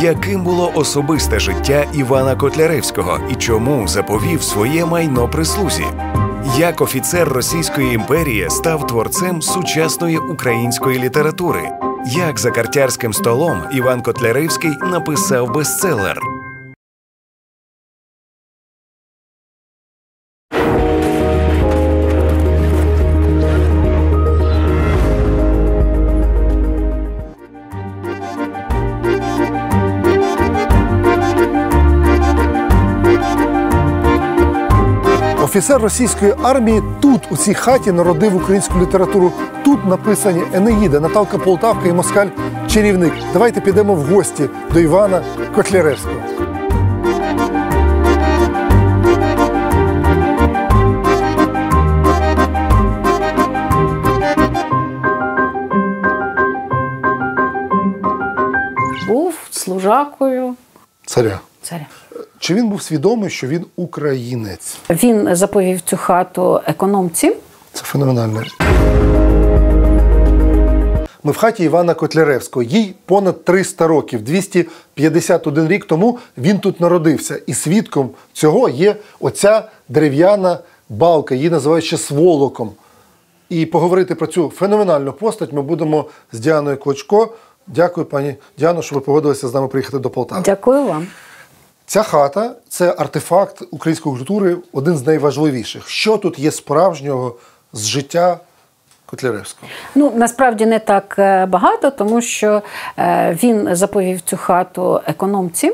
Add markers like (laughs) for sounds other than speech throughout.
яким було особисте життя Івана Котляревського і чому заповів своє майно прислузі. Як офіцер Російської імперії став творцем сучасної української літератури, як за картярським столом Іван Котляревський написав бестселер. Офіцер російської армії тут, у цій хаті, народив українську літературу. Тут написані Енеїда, Наталка Полтавка і Москаль Чарівник. Давайте підемо в гості до Івана Котляревського. Був служакою Царя. Царя. Чи він був свідомий, що він українець? Він заповів цю хату економці. Це феноменально. Ми в хаті Івана Котляревського. Їй понад 300 років, 251 рік тому він тут народився. І свідком цього є оця дерев'яна балка, її називають ще сволоком. І поговорити про цю феноменальну постать ми будемо з Діаною Клочко. Дякую, пані Діано, що ви погодилися з нами приїхати до Полтави. Дякую вам. Ця хата це артефакт української культури, один з найважливіших. Що тут є справжнього з життя Котляревського? Ну насправді не так е, багато, тому що е, він заповів цю хату економці.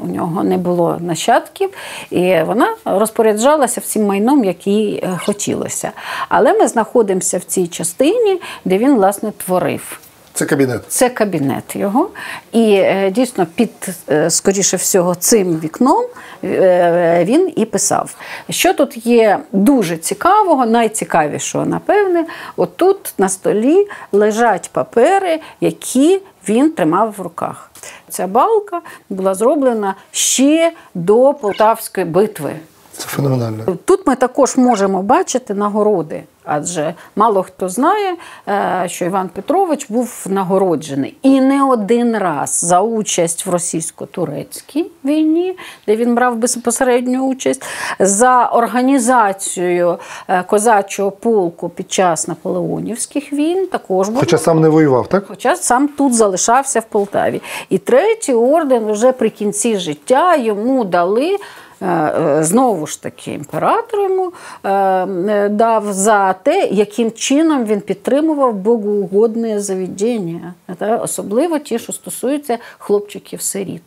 У нього не було нащадків, і вона розпоряджалася всім майном, який е, хотілося. Але ми знаходимося в цій частині, де він власне творив. Це кабінет. Це кабінет його. І е, дійсно під, е, скоріше всього, цим вікном е, він і писав. Що тут є дуже цікавого, найцікавішого, напевне, отут на столі лежать папери, які він тримав в руках. Ця балка була зроблена ще до Полтавської битви. Це феноменально. Тут ми також можемо бачити нагороди, адже мало хто знає, е, що Іван Петрович був нагороджений і не один раз за участь в російсько-турецькій війні, де він брав безпосередню участь, за організацію е, козачого полку під час наполеонівських війн. Також був Хоча сам не воював, так? Хоча сам тут залишався в Полтаві. І третій орден вже при кінці життя йому дали. Е, е, Знову ж таки, імператор йому е, дав за те, яким чином він підтримував богоугодне заведення, особливо ті, що стосуються хлопчиків-сиріт.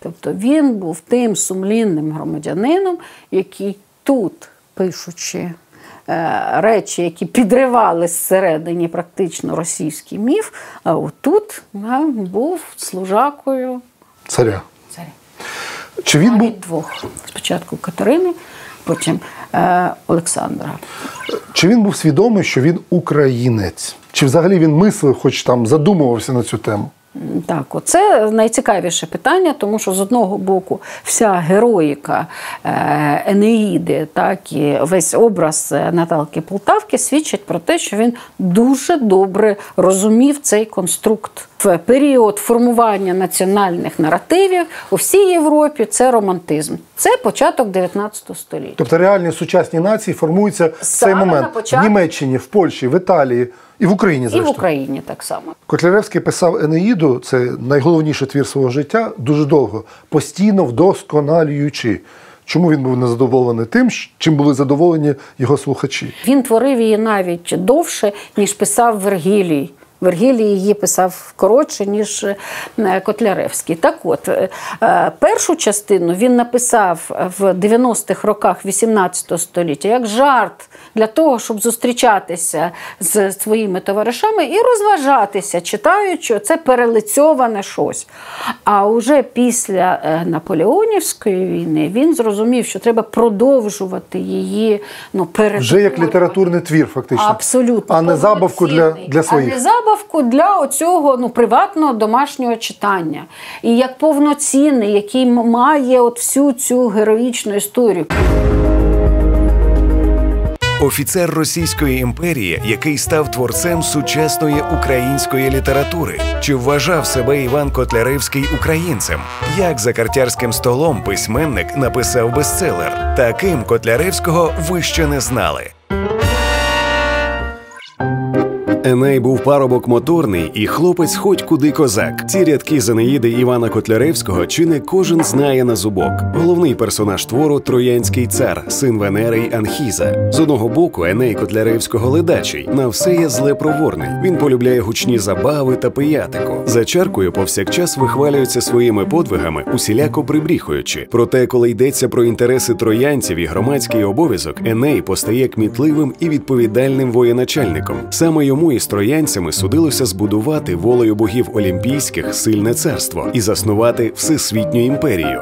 Тобто він був тим сумлінним громадянином, який тут, пишучи речі, які підривали зсередині практично російський міф, а отут був служакою Царя. Чи він був двох. Спочатку Катерини, потім е, Олександра. чи він був свідомий, що він українець? Чи взагалі він мислив, хоч там задумувався на цю тему? Так, оце найцікавіше питання, тому що з одного боку вся героїка е, Енеїди, так і весь образ е, Наталки Полтавки свідчать про те, що він дуже добре розумів цей конструкт. В період формування національних наративів у всій Європі це романтизм. Це початок 19 століття. Тобто реальні сусідні нації формуються в цей момент в. Німеччині, в Польщі, в Італії і в Україні, І в. Україні так само. Котляревський писав Енеїду, це найголовніший твір свого життя, дуже довго, постійно вдосконалюючи. Чому він був незадоволений тим, чим були задоволені його слухачі? Він творив її навіть довше, ніж писав Вергілій. Вергілій її писав коротше, ніж е, Котляревський. Так от, е, е, першу частину він написав в 90-х роках 18 століття як жарт для того, щоб зустрічатися з своїми товаришами і розважатися, читаючи це перелицьоване щось. А вже після е, Наполеонівської війни він зрозумів, що треба продовжувати її ну, Вже як літературний твір, фактично. Абсолютно. А не забавку для, для своїх. А не забавку для оцього ну, приватного домашнього читання. І як повноцінний, який має от всю цю героїчну історію. Офіцер Російської імперії, який став творцем сучасної української літератури. Чи вважав себе Іван Котляревський українцем? Як за картярським столом письменник написав бестселер? Таким Котляревського ви ще не знали. Еней був парубок моторний і хлопець хоть куди козак. Ці рядки з Енеїди Івана Котляревського чи не кожен знає на зубок. Головний персонаж твору Троянський цар, син Венери й Анхіза. З одного боку, Еней Котляревського ледачий. На все є зле проворний. Він полюбляє гучні забави та пиятику. За чаркою повсякчас вихвалюється своїми подвигами, усіляко прибріхуючи. Проте, коли йдеться про інтереси троянців і громадський обов'язок, Еней постає кмітливим і відповідальним воєначальником. Саме йому із троянцями судилося збудувати волею богів олімпійських сильне царство і заснувати всесвітню імперію.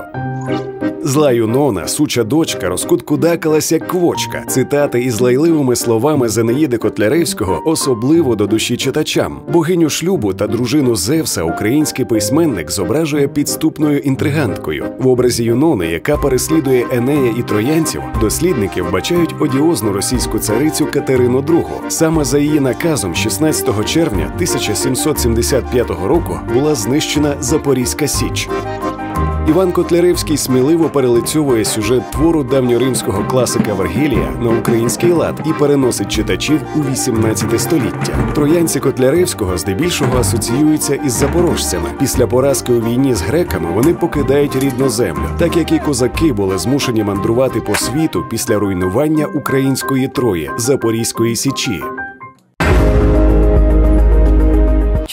Зла Юнона, суча дочка, розкуткудакалась як квочка. Цитати із лайливими словами Зенеїди Котляревського особливо до душі читачам. Богиню шлюбу та дружину Зевса український письменник зображує підступною інтриганткою. В образі Юнони, яка переслідує Енея і троянців, дослідники вбачають одіозну російську царицю Катерину II. Саме за її наказом, 16 червня 1775 року, була знищена Запорізька Січ. Іван Котляревський сміливо перелицьовує сюжет твору давньоримського класика Вергілія на український лад і переносить читачів у 18 століття. Троянці Котляревського здебільшого асоціюються із запорожцями. Після поразки у війні з греками вони покидають рідну землю, так як і козаки були змушені мандрувати по світу після руйнування української Трої Запорізької січі.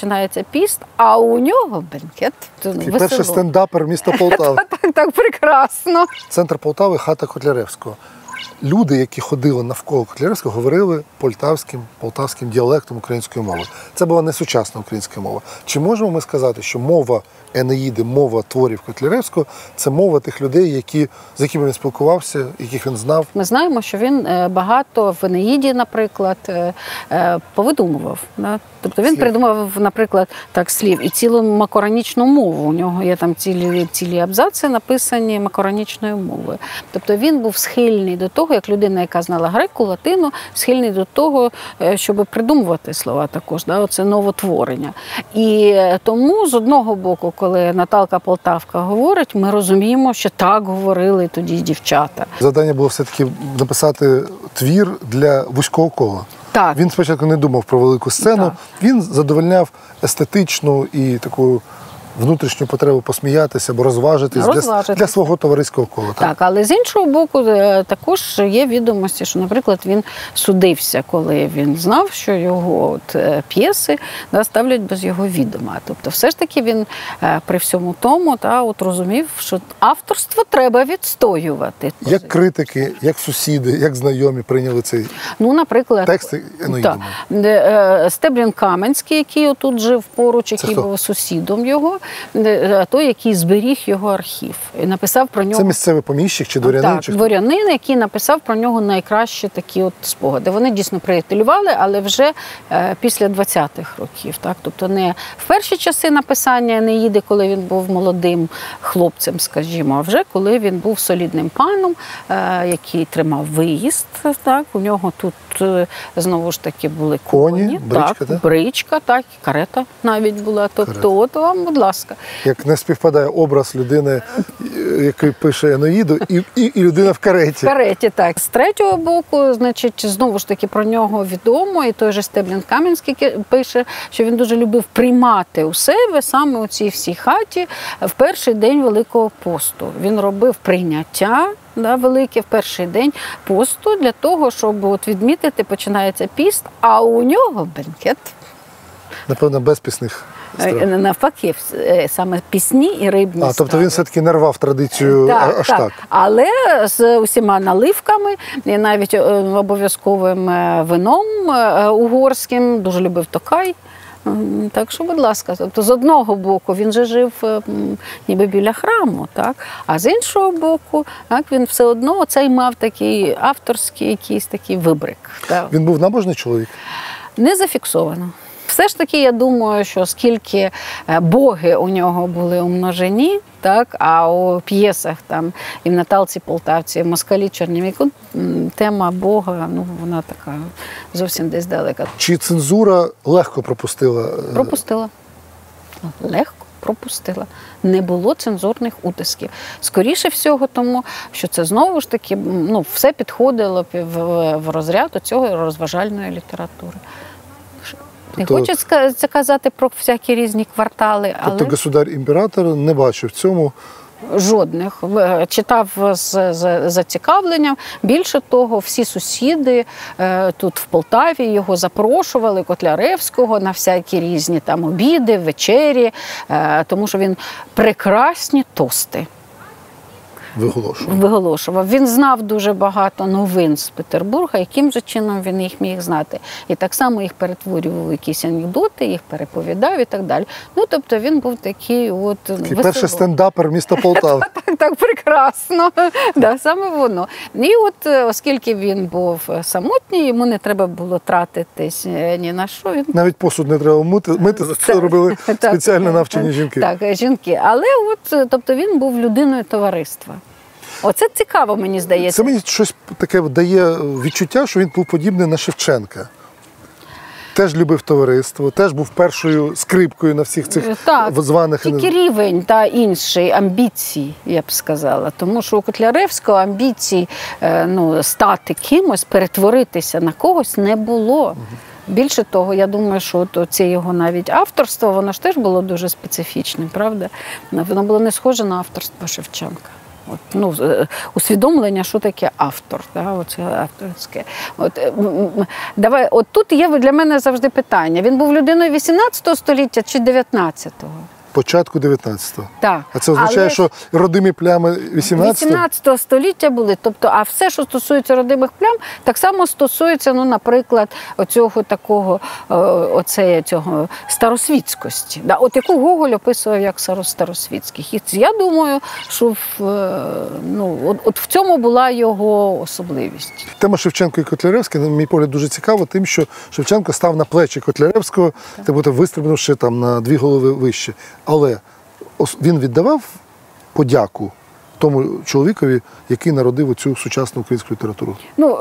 Починається піст, а у нього бенкет. Весело. перший стендапер міста (laughs) Полтави. Так, так прекрасно. Центр Полтави хата Котляревського. Люди, які ходили навколо Котляревського, говорили полтавським, полтавським діалектом української мови. Це була не сучасна українська мова. Чи можемо ми сказати, що мова Енеїди, мова творів Котляревського це мова тих людей, які, з якими він спілкувався, яких він знав? Ми знаємо, що він е, багато в Енеїді, наприклад, е, е, повидумував. Тобто він придумав, наприклад, так слів і цілу макоронічну мову. У нього є там цілі, цілі абзаци, написані макоронічною мовою. Тобто він був схильний до того, як людина, яка знала греку, латину, схильний до того, е, щоб придумувати слова також. Да? Оце новотворення. І е, тому з одного боку, коли Наталка Полтавка говорить, ми розуміємо, що так говорили тоді дівчата. Завдання було все-таки написати твір для вузького кола. Так. Він спочатку не думав про велику сцену, Так. він задовольняв естетичну і таку внутрішню потребу посміятися або розважитись, Для, Розважитись. для свого товариського кола. Так, так, але з іншого боку, е, також є відомості, що, наприклад, він судився, коли він знав, що його от, е, п'єси да, ставлять без його відома. Тобто, все ж таки він е, при всьому тому та, от, розумів, що авторство треба відстоювати. Як критики, як сусіди, як знайомі прийняли цей Ну, наприклад, е, Стеблін Каменський, який отут жив поруч, який був сусідом його, той, який зберіг його архів, і написав про нього Це місцевий поміщик чи дворянин? так, чи дворянин, який написав про нього найкращі такі от спогади. Вони дійсно приятелювали, але вже е, після 20-х років. Так? Тобто не в перші часи написання Енеїди, коли він був молодим хлопцем, скажімо, а вже коли він був солідним паном, е, який тримав виїзд. Так? У нього тут е, знову ж таки були Коні, коні, бричка, так, так? бричка, так, карета навіть була. Тобто, Карета. от вам, будь ласка. Як не співпадає образ людини, е, який пише Енеїду, і, і, і людина в кареті. В кареті, так. З третього боку, значить, знову ж таки про нього відомо, і той же Стеблін Кам'янський пише, що він дуже любив приймати у себе саме у цій всій хаті в перший день Великого посту. Він робив прийняття. Да, велике в перший день посту для того, щоб от відмітити, починається піст, а у нього бенкет. Напевно, без пісних Е, страв. Навпаки, е, саме пісні і рибні. А, тобто він все-таки не рвав традицію а- аж так. Але з усіма наливками і навіть е, обов'язковим е, вином е, угорським, дуже любив токай. Так що, будь ласка, тобто з одного боку він же жив е, ніби біля храму, так? а з іншого боку, так, він все одно цей мав такий авторський якийсь такий вибрик. Так. Він був набожний чоловік. Не зафіксовано. Все ж таки, я думаю, що оскільки е, боги у нього були у множині, так, а у п'єсах там і в Наталці Полтавці, і в Москалі Чернівіку тема Бога, ну вона така зовсім десь далека. Чи цензура легко пропустила? е, Пропустила. Легко пропустила. Не було цензурних утисків. Скоріше всього, тому що це знову ж таки ну, все підходило пі- в, в розряд цього розважальної літератури. Не Тобто- хочу ска- це казати про всякі різні квартали, але Тобто государ-імператор не бачив в цьому. жодних В- читав з, з зацікавленням. Більше того, всі сусіди е, тут в Полтаві його запрошували Котляревського на всякі різні там обіди, вечері, е, тому що він прекрасні тости Виголошував. виголошував. Він знав дуже багато новин з Петербурга, яким же чином він їх міг знати. І так само їх перетворював якісь анекдоти, їх переповідав і так далі. Ну тобто він був такий, от Такий перший стендапер міста Полтава. (laughs) Так, так, прекрасно. (laughs) Да, саме воно. І от е, оскільки він був е, самотній, йому не треба було тратитись е, ні на що. Він Навіть посуд не треба мити, мити за це робили (laughs) спеціально навчені жінки. Так, жінки. Але от тобто він був людиною товариства. Оце цікаво, мені здається. Це мені щось таке дає відчуття, що він був подібний на Шевченка. Теж любив товариство, теж був першою скрипкою на всіх цих Е, Так, званих тільки рівень та інший амбіцій, я б сказала. Тому що у Котляревського амбіцій е, ну, стати кимось, перетворитися на когось не було. Більше того, я думаю, що от це його навіть авторство, воно ж теж було дуже специфічним, правда? Воно було не схоже на авторство Шевченка. От, ну, е, усвідомлення, що таке автор, да, оце авторське. От, давай, от тут є для мене завжди питання: він був людиною 18 століття чи 19-го? Початку 19-го. Так. А це означає, Але що родимі плями 18-го? 18 століття були. Тобто, а все, що стосується родимих плям, так само стосується, ну, наприклад, оцього такого, е, оце, цього старосвітськості. Да, от яку Гоголь описував як старо- старосвітських. І я думаю, що в, е, ну, от, от в цьому була його особливість. Тема Шевченко і Котляревський, на мій погляд, дуже цікава, тим, що Шевченко став на плечі Котляревського, так буде вистрибнувши там на дві голови вище. Але він віддавав подяку тому чоловікові, який народив цю сучасну українську літературу. Ну,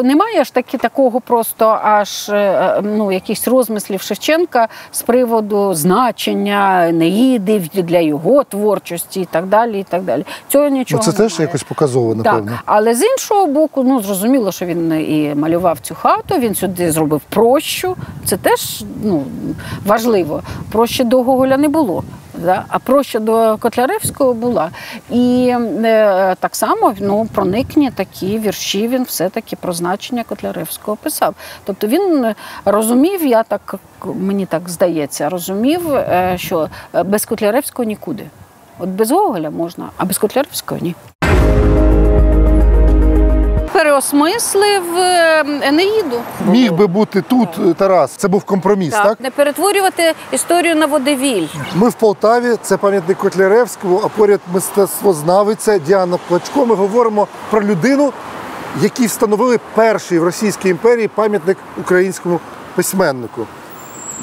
е, немає ж таки такого просто аж е, ну, якихось розмислів Шевченка з приводу значення неїди для його творчості і так далі. І так далі. Цього Ну, нічого це теж якось показово, напевно. Так, але з іншого боку, ну зрозуміло, що він і малював цю хату, він сюди зробив прощу. Це теж ну, важливо. Прощі до Гоголя не було. Да? А проща до Котляревського була. І е, так само ну, проникні такі вірші він все-таки про значення Котляревського писав. Тобто він розумів, я так мені так здається, розумів, е, що е, без Котляревського нікуди. От без Гоголя можна, а без Котляревського ні переосмислив е, Енеїду. Міг би бути тут е, Тарас. Це був компроміс, так? Не перетворювати історію на водевіль. Ми в Полтаві, це пам'ятник Котляревського, а поряд мистецтвознавиця Діана Плачко. Ми говоримо про людину, якій встановили перший в Російській імперії пам'ятник українському письменнику.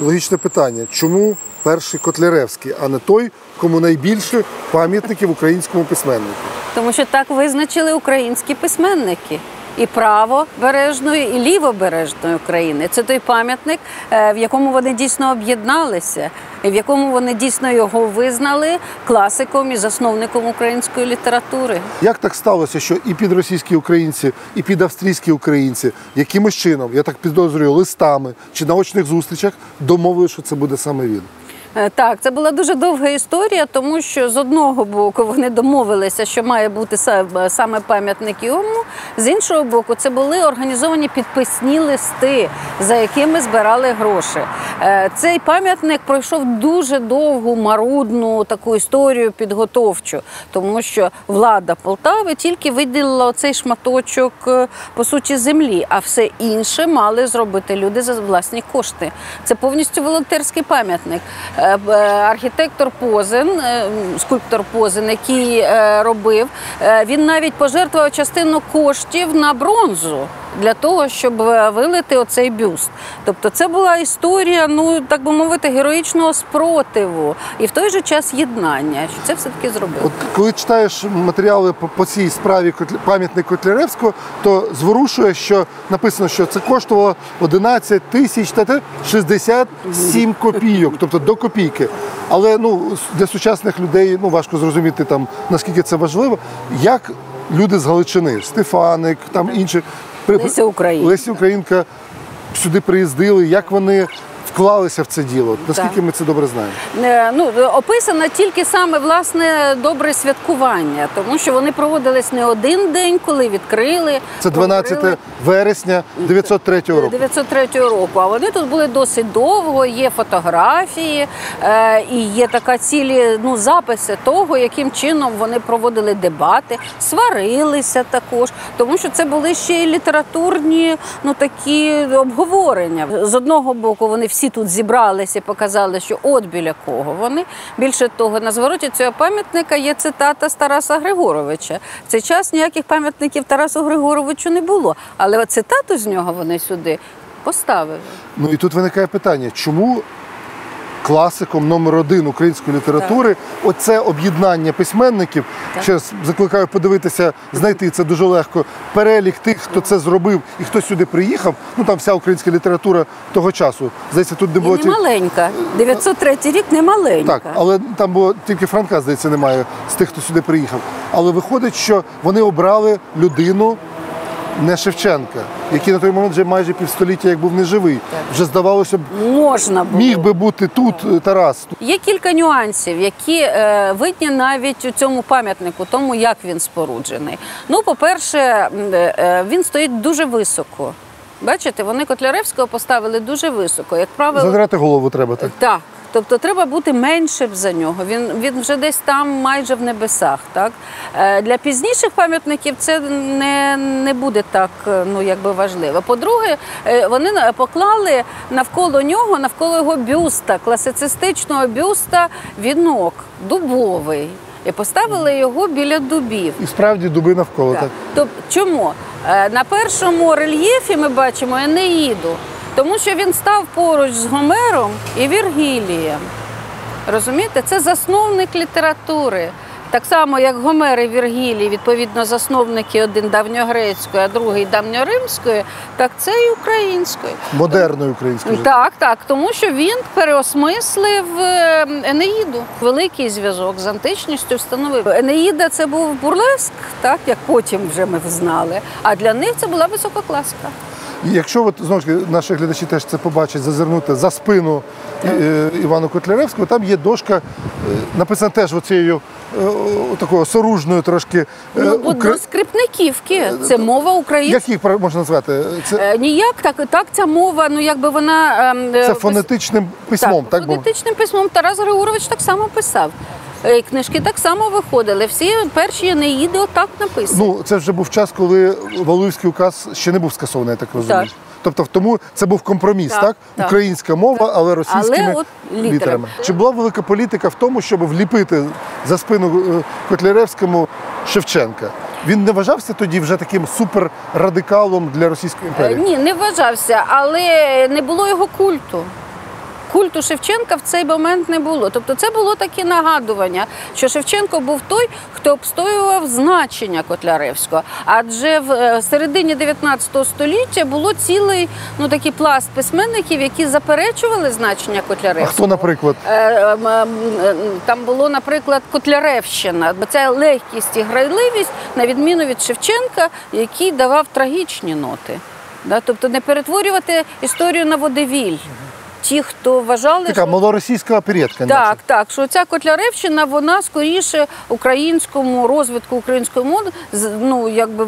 Логічне питання: чому перший Котляревський, а не той, кому найбільше пам'ятників українському письменнику? Тому що так визначили українські письменники. І правобережної, і лівобережної України. Це той пам'ятник, е, в якому вони дійсно об'єдналися, і в якому вони дійсно його визнали класиком і засновником української літератури. Як так сталося, що і підросійські українці, і підавстрійські українці якимось чином, я так підозрюю, листами чи на очних зустрічах домовили, що це буде саме він? Е, Так, це була дуже довга історія, тому що з одного боку вони домовилися, що має бути са- саме пам'ятник йому. З іншого боку, це були організовані підписні листи, за якими збирали гроші. Е, Цей пам'ятник пройшов дуже довгу марудну таку історію підготовчу, тому що влада Полтави тільки виділила оцей шматочок е, по суті землі, а все інше мали зробити люди за власні кошти. Це повністю волонтерський пам'ятник. Е, е, Архітектор Позин, е, скульптор Позин, який робив, він навіть пожертвував частину коштів на бронзу. Для того, щоб е, вилити оцей бюст. Тобто, це була історія, ну так би мовити, героїчного спротиву і в той же час єднання. Що це все таки зробив. От коли читаєш матеріали по, по цій справі пам'ятник Котляревського, то зворушує, що написано, що це коштувало 11 тисяч та 67 копійок, тобто до копійки. Але ну для сучасних людей ну важко зрозуміти там наскільки це важливо. Як люди з Галичини, Стефаник, там інші Леся Українка. Леся Українка сюди приїздили, як вони вклалися в це діло. Наскільки Так. ми це добре знаємо? Е, ну, описано тільки саме власне добре святкування, тому що вони проводились не один день, коли відкрили. Це 12 Проводили вересня 903 року. 903 року. А вони тут були досить довго. Є фотографії е, і є така цілі ну, записи того, яким чином вони проводили дебати, сварилися також, тому що це були ще й літературні ну такі обговорення. З одного боку, вони всі тут зібралися показали, що от біля кого вони. Більше того, на звороті цього пам'ятника є цитата з Тараса Григоровича. В цей час ніяких пам'ятників Тарасу Григоровичу не було, але цитату з нього вони сюди поставили. Ну і тут виникає питання, чому класиком номер один української літератури оце об'єднання письменників. Так. Ще раз закликаю подивитися, знайти це дуже легко. Перелік тих, хто це зробив і хто сюди приїхав. Ну там вся українська література того часу. Здається, тут не І було не ті- маленька. 903 рік не маленька. Так, але там було тільки Франка, здається, немає з тих, хто сюди приїхав. Але виходить, що вони обрали людину не Шевченка, який на той момент вже майже півстоліття як був неживий. Вже здавалося б, Можна було. міг би бути тут е, Тарас. Є кілька нюансів, які е, видні навіть у цьому пам'ятнику, тому як він споруджений. Ну, по-перше, е, він стоїть дуже високо. Бачите, вони Котляревського поставили дуже високо. Як правило, Задрати голову треба так. Так. Тобто треба бути меншим за нього. Він, він вже десь там майже в небесах. Так? Е, Для пізніших пам'ятників це не, не буде так е, ну, якби важливо. По-друге, е, вони поклали навколо нього, навколо його бюста, класицистичного бюста, вінок дубовий. І поставили його біля дубів. І справді дуби навколо. Так. Тобто, чому? На першому рельєфі ми бачимо Енеїду, тому що він став поруч з Гомером і Віргілієм. Розумієте, це засновник літератури. Так само, як Гомер і Віргілій, відповідно, засновники один давньогрецької, а другий давньоримської, так це і української. Модерної української. Так, так, тому що він переосмислив е, Енеїду. Великий зв'язок з античністю встановив. Енеїда це був бурлеск, так як потім вже ми знали. А для них це була висока класика. І Якщо от, знову ж таки наші глядачі теж це побачать, зазирнути за спину е, Івану Котляревського, там є дошка, е, написана теж оцією е, такою соружною трошки. Ну, от укра- до скрипниківки це мова українська. Як їх можна назвати? Це, Е, Ніяк так, так ця мова, ну якби вона ем, е, це фонетичним письмом, так, так, фонетичним письмом Тарас Григорович так само писав. Е, Книжки так само виходили. Всі перші Енеїди отак написані. Ну, це вже був час, коли Валуївський указ ще не був скасований, я так розумію. Так. Тобто, тому це був компроміс, так? Так, так. Українська мова, але російськими Але от літерами. літерами. Чи була велика політика в тому, щоб вліпити за спину е, Котляревському Шевченка? Він не вважався тоді вже таким суперрадикалом для Російської Е, імперії? Ні, не вважався, але не було його культу. Культу Шевченка в цей момент не було. Тобто це було таке нагадування, що Шевченко був той, хто обстоював значення Котляревського. Адже в е, середині 19 століття було цілий ну, такий пласт письменників, які заперечували значення А Котляревського. хто, наприклад? Е, ем, ем, е, Там було, наприклад, Котляревщина, бо це легкість і грайливість, на відміну від Шевченка, який давав трагічні ноти. Тобто не перетворювати історію на водевіль. Ті, хто вважали, Така що... малоросійська оперетка. Так, так, що ця Котляревщина, вона скоріше українському розвитку української мови ну, якби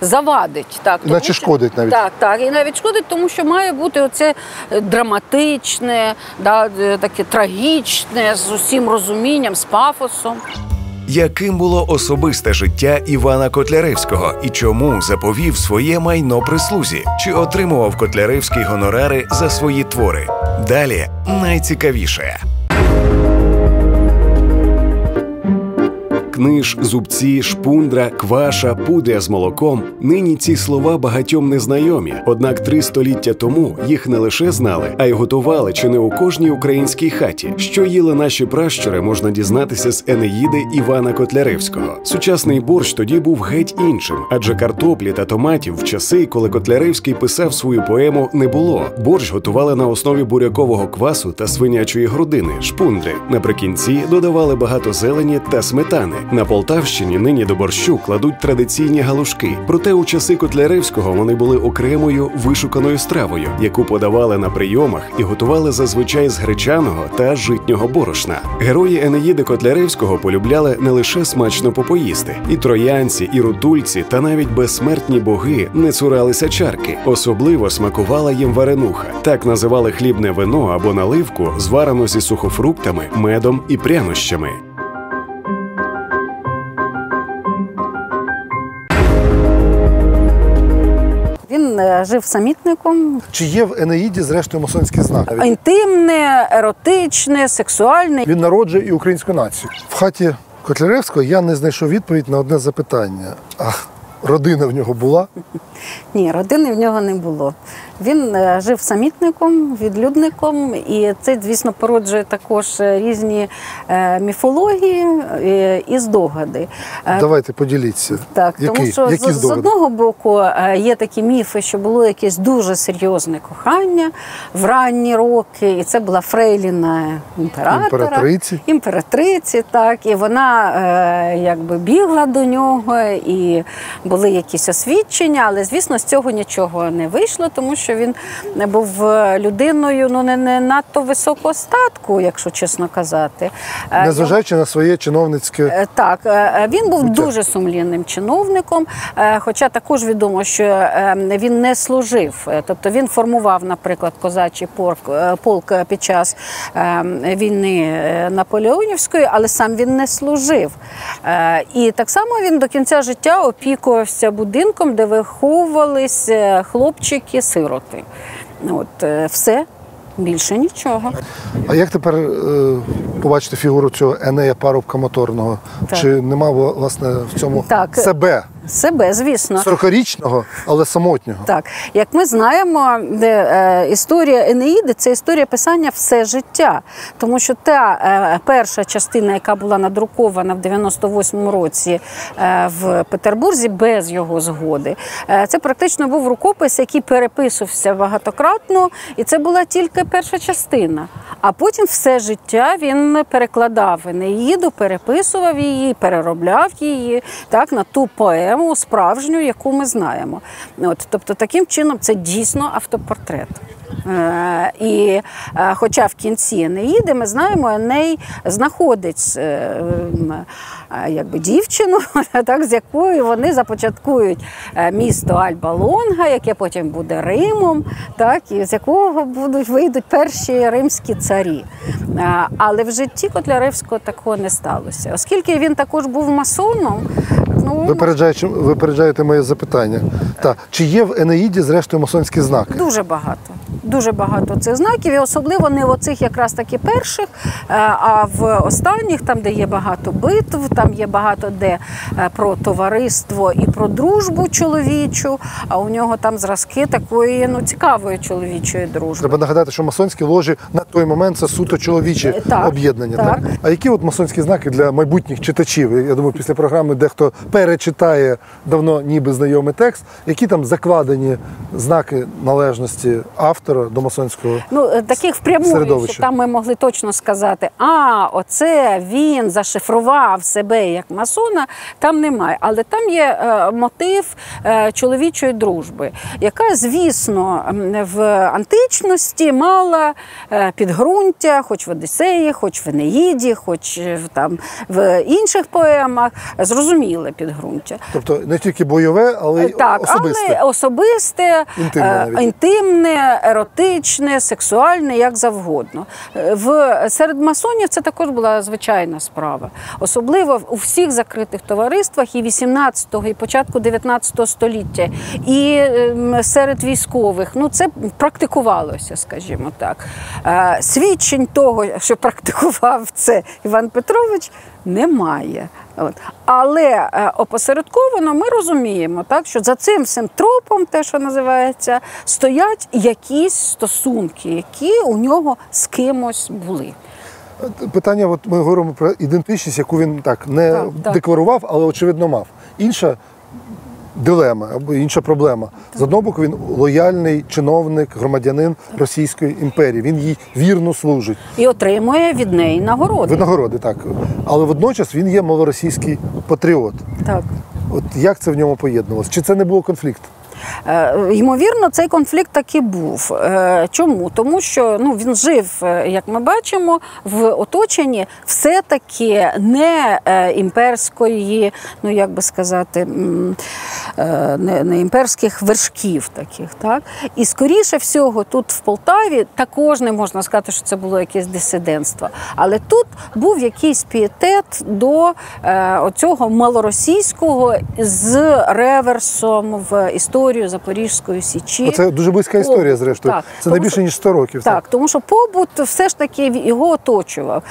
завадить. Так, тому Наче шкодить навіть. Так, так, і навіть шкодить, тому що має бути оце е, драматичне, да, е, таке трагічне, з усім розумінням, з пафосом. Яким було особисте життя Івана Котляревського і чому заповів своє майно прислузі? Чи отримував Котляревський гонорари за свої твори? Далі найцікавіше. Книж, зубці, шпундра, кваша, пудя з молоком. Нині ці слова багатьом незнайомі. Однак три століття тому їх не лише знали, а й готували чи не у кожній українській хаті. Що їли наші пращури, можна дізнатися з Енеїди Івана Котляревського. Сучасний борщ тоді був геть іншим, адже картоплі та томатів в часи, коли Котляревський писав свою поему, не було. Борщ готували на основі бурякового квасу та свинячої грудини, шпундри. Наприкінці додавали багато зелені та сметани. На Полтавщині нині до борщу кладуть традиційні галушки. Проте у часи Котляревського вони були окремою вишуканою стравою, яку подавали на прийомах і готували зазвичай з гречаного та житнього борошна. Герої Енеїди Котляревського полюбляли не лише смачно попоїсти, і троянці, і рутульці, та навіть безсмертні боги не цуралися чарки. Особливо смакувала їм варенуха. Так називали хлібне вино або наливку, зварену зі сухофруктами, медом і прянощами. Жив самітником, Чи є в Енеїді, зрештою, масонський знак? інтимне, еротичне, сексуальне. Він народжує і українську націю. В хаті Котляревського я не знайшов відповідь на одне запитання. А родина в нього була? Ні, родини в нього не було. Він е, жив самітником, відлюдником, і це, звісно, породжує також е, різні е, міфології і здогади. Давайте поділіться. Так, Які, тому що які з, з одного боку є такі міфи, що було якесь дуже серйозне кохання в ранні роки, і це була Фрейліна імператора, Імператриці. імператриці, так, і вона якби бігла до нього, і були якісь освідчення, але звісно з цього нічого не вийшло, тому що він був е, людиною ну не, не надто високого статку, якщо чесно казати. Е, Незважаючи на своє чиновницьке. Е, Так, він був дуже сумлінним чиновником, хоча також відомо, що він не служив. Тобто він формував, наприклад, козачий полк, е, полк під час війни Наполеонівської, але сам він не служив. І так само він до кінця життя опікувався будинком, де виховувались е, хлопчики-сироти. От е, все. Більше нічого. А як тепер е, побачити фігуру цього Енея парубка моторного? Так. Чи нема власне в цьому Так. себе Себе, звісно. 40-річного, але самотнього? Так, як ми знаємо, е, історія Енеїди це історія писання все життя. Тому що та е, перша частина, яка була надрукована в 98-му році е, в Петербурзі без його згоди, це практично був рукопис, який переписувався багатократно, і це була тільки перша частина. А потім все життя він перекладав Енеїду, переписував її, переробляв її так на ту поему справжню, яку ми знаємо. От, тобто, таким чином, це дійсно автопортрет. Е, і е, хоча в кінці Енеїди ми знаємо, Еней знаходить е, якби дівчину, (laughs) так, з якою вони започаткують місто Альба-Лонга, яке потім буде Римом, так, і з якого будуть вийдуть перші римські царі. Але в житті Котляревського такого не сталося. Оскільки він також був масоном, ну Випереджаючи, випереджаєте моє запитання. Так. Чи є в Енеїді, зрештою, масонські знаки? Дуже багато. Дуже багато цих знаків, і особливо не в оцих якраз таки перших, е, а в останніх, там, де є багато битв, там є багато де е, про товариство і про дружбу чоловічу. А у нього там зразки такої ну цікавої чоловічої дружби. Треба нагадати, що масонські ложі на той момент це суто чоловічі Е, так, об'єднання. так. А які от масонські знаки для майбутніх читачів? Я думаю, після програми дехто перечитає давно ніби знайомий текст, які там закладені знаки належності автора до масонського. Ну, е, таких впрямую, що там ми могли точно сказати, а оце він зашифрував себе як масона, там немає. Але там є е, мотив е, чоловічої дружби, яка, звісно, в античності мала підґрунтя, хоч в Одіссеї, хоч в Енеїді, хоч в, там, в інших поемах, зрозуміле підґрунтя. Тобто не тільки бойове, але й Так, особисте. але особисте, Інтимне е, навіть. інтимне, еротичне, сексуальне, як завгодно. Е, В серед масонів це також була звичайна справа, особливо у всіх закритих товариствах і 18-го, і початку 19 століття, і ем, серед військових. Ну це практикувалося, скажімо так. Е, Свідчень того, що практикував це Іван Петрович, немає. От. Але е, опосередковано ми розуміємо, так, що за цим всім тропом, те, що називається, стоять якісь стосунки, які у нього з кимось були. Питання, от ми говоримо про ідентичність, яку він так не Так, так. декларував, але очевидно мав. Інша дилема або інша проблема. З одного боку, він лояльний чиновник, громадянин Російської імперії. Він їй вірно служить. І отримує від неї нагороди. Винагороди, так. Але водночас він є малоросійський патріот. Так. От як це в ньому поєднувалося? Чи це не було конфлікту? Е, Ймовірно, цей конфлікт таки був. Е, Чому? Тому що ну, він жив, е, як ми бачимо, в оточенні все-таки не імперської, ну як би сказати, не, не імперських вершків таких. Так? І скоріше всього, тут в Полтаві також не можна сказати, що це було якесь дисидентство. Але тут був якийсь пієтет до оцього малоросійського з реверсом в історію Запорізької січі. Оце дуже близька історія, зрештою. Так, це не більше ніж 100 років. Так, тому що побут все ж таки його оточував.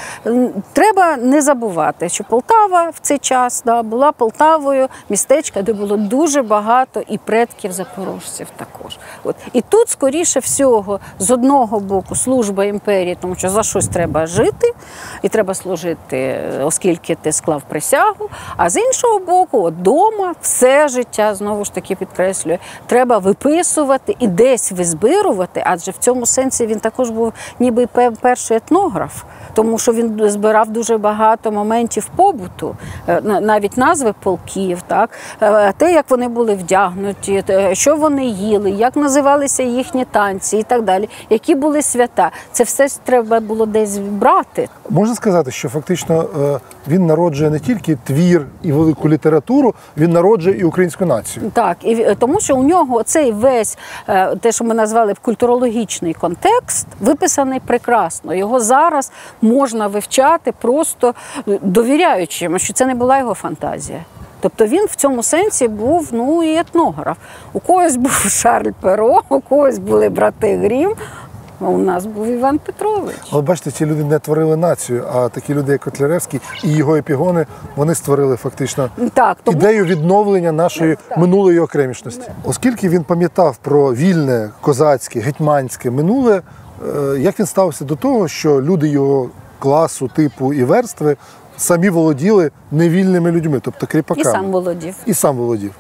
Треба не забувати, що Полтава в цей час да, була Полтавою, містечка, де було дуже багато і предків запорожців також. От. І тут, скоріше всього, з одного боку служба імперії, тому що за щось треба жити, і треба служити, оскільки ти склав присягу. А з іншого боку, от дома все життя, знову ж таки підкреслюю, треба виписувати і десь визбирувати, адже в цьому сенсі він також був ніби перший етнограф, тому що він збирав дуже багато моментів побуту, е, навіть назви полків, так е, те, як вони були вдягнуті, що вони їли, як називалися їхні танці і так далі, які були свята. Це все треба було десь брати. Можна сказати, що фактично е, він народжує не тільки твір і велику літературу, він народжує і українську націю. Так, і тому що у нього цей весь е, те, що ми назвали культурологічний контекст, виписаний прекрасно. Його зараз можна вивчати, просто е, довіряючи йому, що це не була його фантазія. Тобто він в цьому сенсі був ну і етнограф. У когось був (laughs) Шарль Перо, у когось були брати Грім, у нас був Іван Петрович. Але бачите, ці люди не творили націю, а такі люди, як Котляревський і його епігони, вони створили фактично Так, тому ідею відновлення нашої минулої окремішності. Оскільки він пам'ятав про вільне, козацьке, гетьманське минуле, е, як він ставився до того, що люди його класу, типу і верстви самі володіли невільними людьми, тобто і сам володів. І сам володів.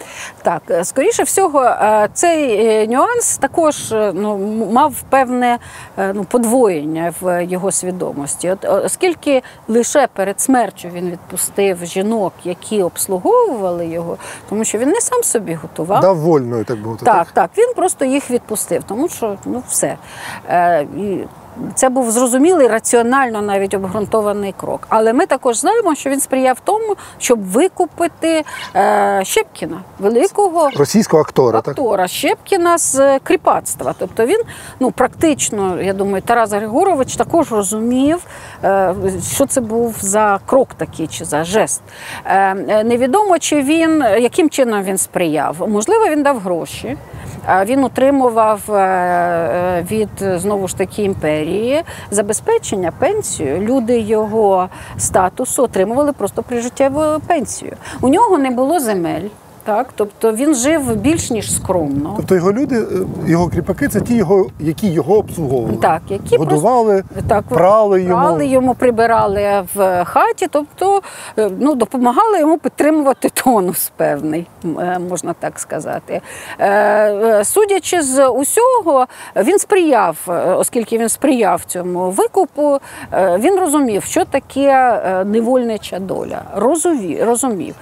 Так, е, скоріше всього, е, цей е, нюанс також ну, мав певне ну, подвоєння в його свідомості. От, оскільки лише перед смертю він відпустив жінок, які обслуговували його, тому що він не сам собі готував. Дав вольною, так би мовити. Так, так, він просто їх відпустив, тому що ну все. Це був зрозумілий, раціонально навіть обґрунтований крок. Але ми також знаємо, що він сприяв тому, щоб викупити е, Щепкіна, великого Російського актора, так? Щепкіна з е, кріпацтва. Тобто він ну практично, я думаю, Тарас Григорович також розумів, е, що це був за крок такий чи за жест. Е, е, Невідомо, чи він яким чином він сприяв. Можливо, він дав гроші. Він отримував е, е, від знову ж таки імперії забезпечення, пенсію. Люди його статусу отримували просто прижиттєву пенсію. У нього не було земель. Так, тобто він жив більш ніж скромно. Тобто його люди, е, його кріпаки, це ті, його, які його обслуговували. Так, які Годували, так, прали йому. прали йому, прибирали в хаті, тобто е, ну, допомагали йому підтримувати тонус певний, е, можна так сказати. Судячи з усього, він сприяв, оскільки він сприяв цьому викупу, він розумів, що таке невольнича доля. Розумів. розумів.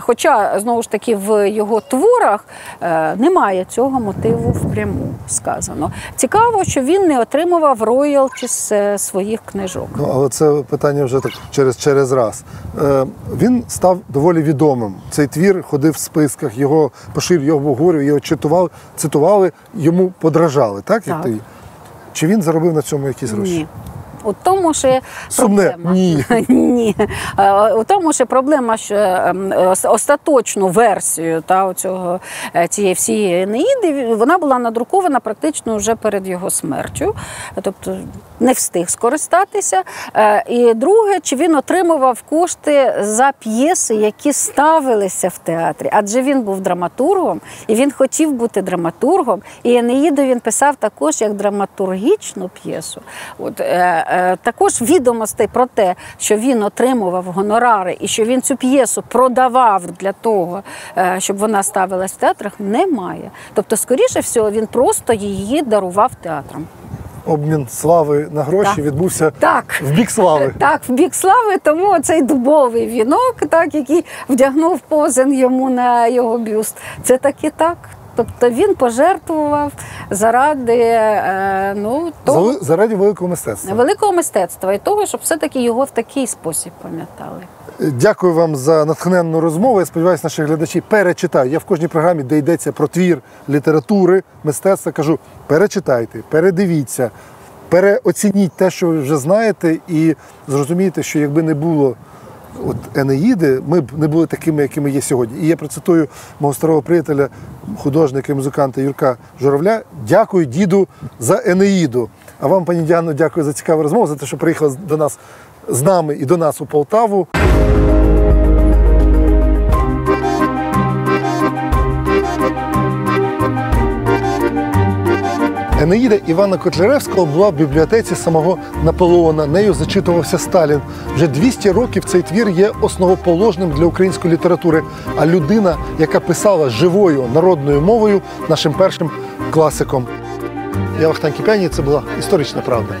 Хоча, знову ж таки, в його творах е, немає цього мотиву впряму сказано. Цікаво, що він не отримував роялті з е, своїх книжок. Ну, але це питання вже так через, через раз. Е, він став доволі відомим. Цей твір ходив в списках, його поширював, його обговорював, його читували, цитували, йому подражали, так? Так. Чи він заробив на цьому якісь гроші? Ні. У тому, що є Сумне. проблема. Ні. (laughs) Ні. Е, У тому, що проблема, що ем, остаточну версію та, цього, цієї всієї Енеїди, вона була надрукована практично вже перед його смертю. Тобто не встиг скористатися. Е, І друге, чи він отримував кошти за п'єси, які ставилися в театрі. Адже він був драматургом, і він хотів бути драматургом. І Енеїду він писав також як драматургічну п'єсу. От, е, е, також відомостей про те, що він отримував гонорари і що він цю п'єсу продавав для того, е, щоб вона ставилась в театрах, немає. Тобто, скоріше всього, він просто її дарував театрам. Обмін слави на гроші Так. відбувся Так. в бік слави. (laughs) Так, в бік слави, тому цей дубовий вінок, так, який вдягнув позин йому на його бюст, це таки так. Тобто він пожертвував заради е, ну, того, Заради великого мистецтва. великого мистецтва і того, щоб все-таки його в такий спосіб пам'ятали. Дякую вам за натхненну розмову. Я сподіваюся, наші глядачі перечитають. Я в кожній програмі, де йдеться про твір літератури, мистецтва, кажу: перечитайте, передивіться, переоцініть те, що ви вже знаєте, і зрозумієте, що якби не було от Енеїди, ми б не були такими, якими є сьогодні. І я процитую мого старого приятеля, художника і музиканта Юрка Журавля. Дякую діду за Енеїду. А вам, пані Діано, дякую за цікаву розмову, за те, що приїхали до нас з нами і до нас у Полтаву. Енеїда Івана Котляревського була в бібліотеці самого Наполеона. Нею зачитувався Сталін. Вже 200 років цей твір є основоположним для української літератури. А людина, яка писала живою народною мовою, нашим першим класиком. Я Вахтан Кіпяні, це була історична правда.